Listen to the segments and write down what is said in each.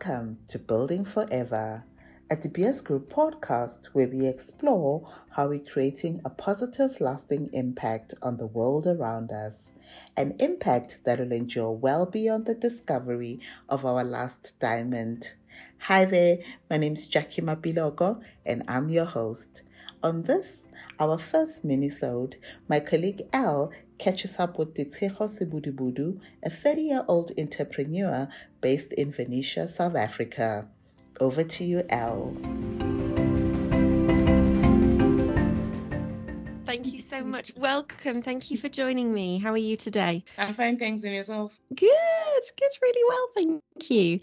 Welcome to Building Forever, a Beers Group podcast where we explore how we're creating a positive, lasting impact on the world around us, an impact that will endure well beyond the discovery of our last diamond. Hi there, my name is Jackie Mapilogo, and I'm your host. On this, our first minisode, my colleague Al catches up with Ditshego Sebudubudu, a 30 year old entrepreneur based in Venetia, South Africa. Over to you, Al. Thank you so much. Welcome. Thank you for joining me. How are you today? I'm fine, thanks. And yourself? Good, good, really well. Thank you.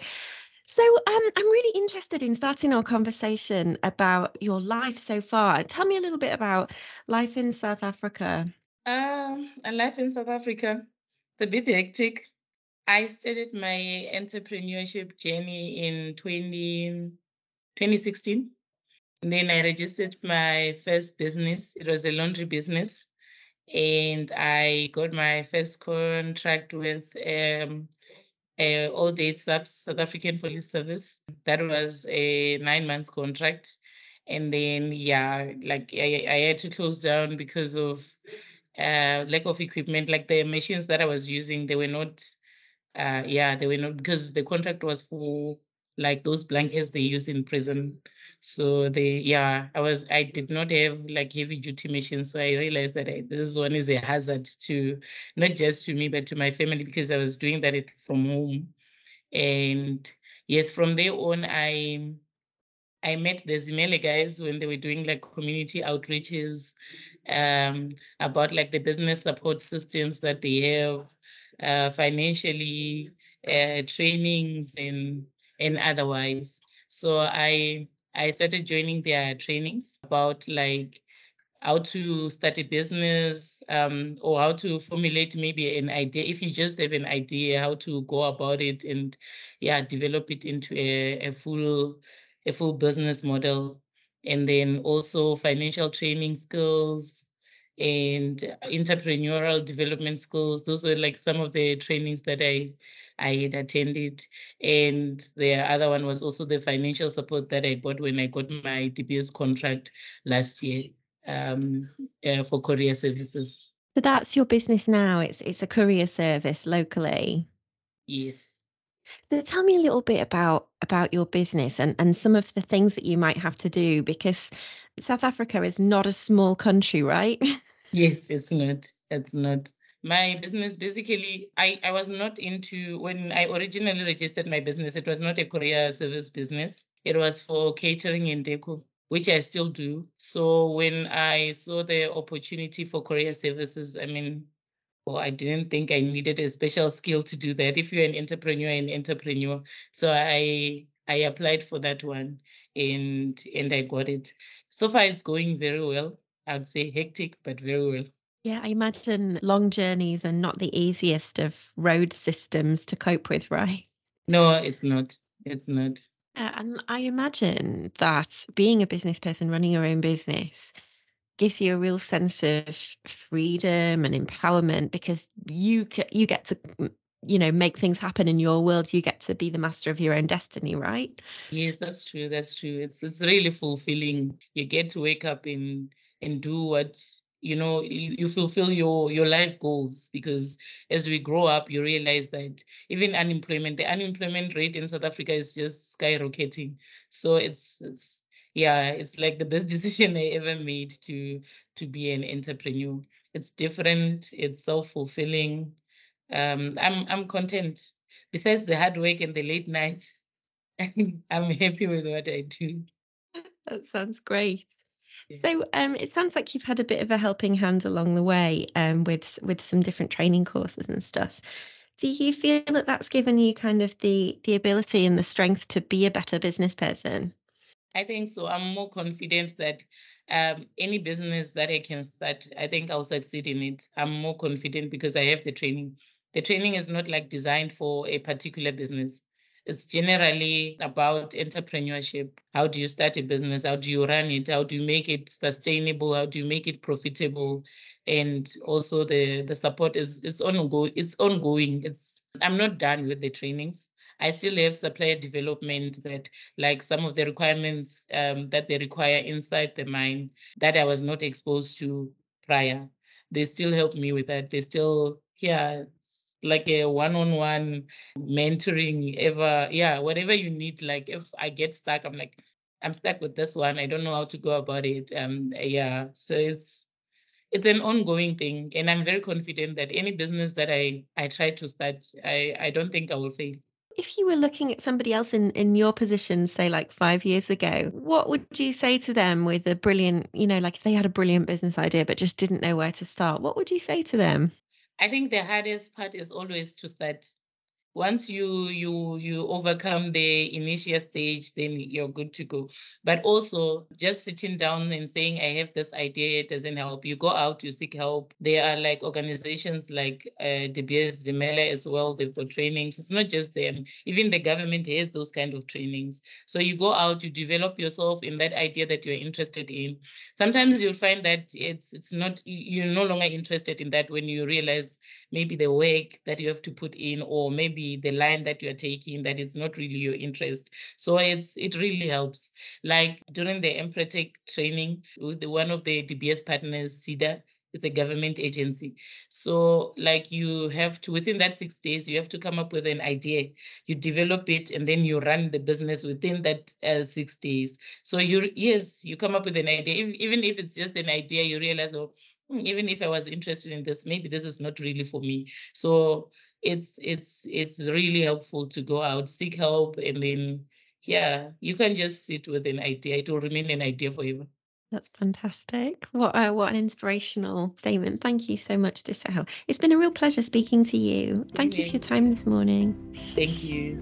So, um, I'm really interested in starting our conversation about your life so far. Tell me a little bit about life in South Africa. Um, life in South Africa, it's a bit hectic. I started my entrepreneurship journey in 20, 2016. And then I registered my first business. It was a laundry business. And I got my first contract with um, a all day subs South African Police Service. That was a nine months contract. And then, yeah, like I, I had to close down because of uh, lack of equipment. Like the machines that I was using, they were not, uh, yeah, they were not because the contract was for like those blankets they use in prison. So they, yeah, I was, I did not have like heavy duty machines. So I realized that I, this one is a hazard to not just to me, but to my family because I was doing that from home. And yes, from there on, I, I met the Zimele guys when they were doing like community outreaches um, about like the business support systems that they have, uh, financially, uh, trainings and and otherwise. So I I started joining their trainings about like how to start a business um, or how to formulate maybe an idea. If you just have an idea, how to go about it and yeah, develop it into a, a full a full business model. And then also financial training skills and entrepreneurial development schools. Those were like some of the trainings that I I had attended. And the other one was also the financial support that I got when I got my Beers contract last year um, uh, for courier services. So that's your business now. It's it's a courier service locally. Yes. So tell me a little bit about about your business and and some of the things that you might have to do because South Africa is not a small country, right? Yes, it's not. It's not. My business basically, I, I was not into when I originally registered my business, it was not a courier service business. It was for catering and deco, which I still do. So when I saw the opportunity for courier services, I mean, well, I didn't think I needed a special skill to do that. If you're an entrepreneur, an entrepreneur. So I I applied for that one and and I got it. So far it's going very well. I'd say hectic, but very well. Yeah, I imagine long journeys are not the easiest of road systems to cope with, right? No, it's not. It's not. Uh, and I imagine that being a business person, running your own business, gives you a real sense of freedom and empowerment because you you get to you know make things happen in your world you get to be the master of your own destiny right yes that's true that's true it's it's really fulfilling you get to wake up and and do what you know you, you fulfill your your life goals. Because as we grow up you realize that even unemployment the unemployment rate in south africa is just skyrocketing. So it's it's yeah it's like the best decision i ever made to to be an entrepreneur. It's different it's self-fulfilling. Um i'm i'm content. Besides the hard work and the late nights i'm happy with what i do. That sounds great so um, it sounds like you've had a bit of a helping hand along the way um, with with some different training courses and stuff. Do you feel that that's given you kind of the the ability and the strength to be a better business person? I think so. I'm more confident that um, any business that I can start, I think I'll succeed in it. I'm more confident because I have the training. The training is not like designed for a particular business. It's generally about entrepreneurship. How do you start a business? How do you run it? How do you make it sustainable? How do you make it profitable? And also the the support is it's ongoing. It's ongoing. It's I'm not done with the trainings. I still have supplier development that, like some of the requirements um, that they require inside the mine that I was not exposed to prior. They still help me with that. They still, yeah, like a one-on-one mentoring ever yeah whatever you need like if i get stuck i'm like i'm stuck with this one. I don't know how to go about it. Um yeah so it's it's an ongoing thing and i'm very confident that any business that i i try to start i i don't think i will fail. If you were looking at somebody else in in your position say like 5 years ago what would you say to them with a brilliant you know like if they had a brilliant business idea but just didn't know where to start what would you say to them I think the hardest part is always to start once you you you overcome the initial stage then you're good to go. But also just sitting down and saying i have this idea it doesn't help. You go out you seek help. There are like organizations like uh, De Beers Zimele as well they've got trainings. It's not just them. Even the government has those kind of trainings. So you go out you develop yourself in that idea that you're interested in. Sometimes you'll find that it's it's not you're no longer interested in that when you realize maybe the work that you have to put in or maybe the line that you're taking that is not really your interest. So it's it really helps. Like during the Empretec training with the, one of the dbs partners SEDA it's a government agency. So like you have to within that six days you have to come up with an idea. You develop it and then you run the business within that uh, six days. So you yes you come up with an idea. Even if it's just an idea you realize oh Hmm, even if I was interested in this, maybe this is not really for me. So it's it's it's really helpful to go out, seek help, and then yeah, you can just sit with an idea. It will remain an idea forever. That's fantastic. What uh, what an inspirational statement. Thank you so much, Disel. It's been a real pleasure speaking to you. Thank you for your time this morning. Thank you.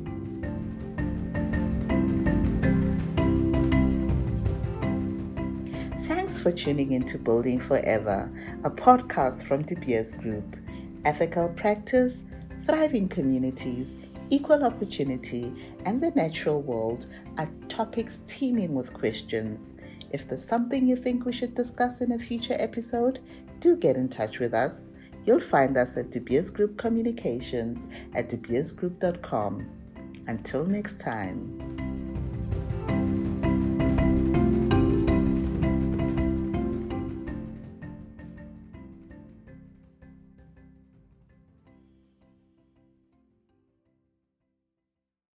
Thanks for tuning in to Building Forever, a podcast from De Beers Group. Ethical practice, thriving communities, equal opportunity, and the natural world are topics teeming with questions. If there's something you think we should discuss in a future episode, do get in touch with us. You'll find us at De Beers Group Communications at debeersgroup.com. Until next time.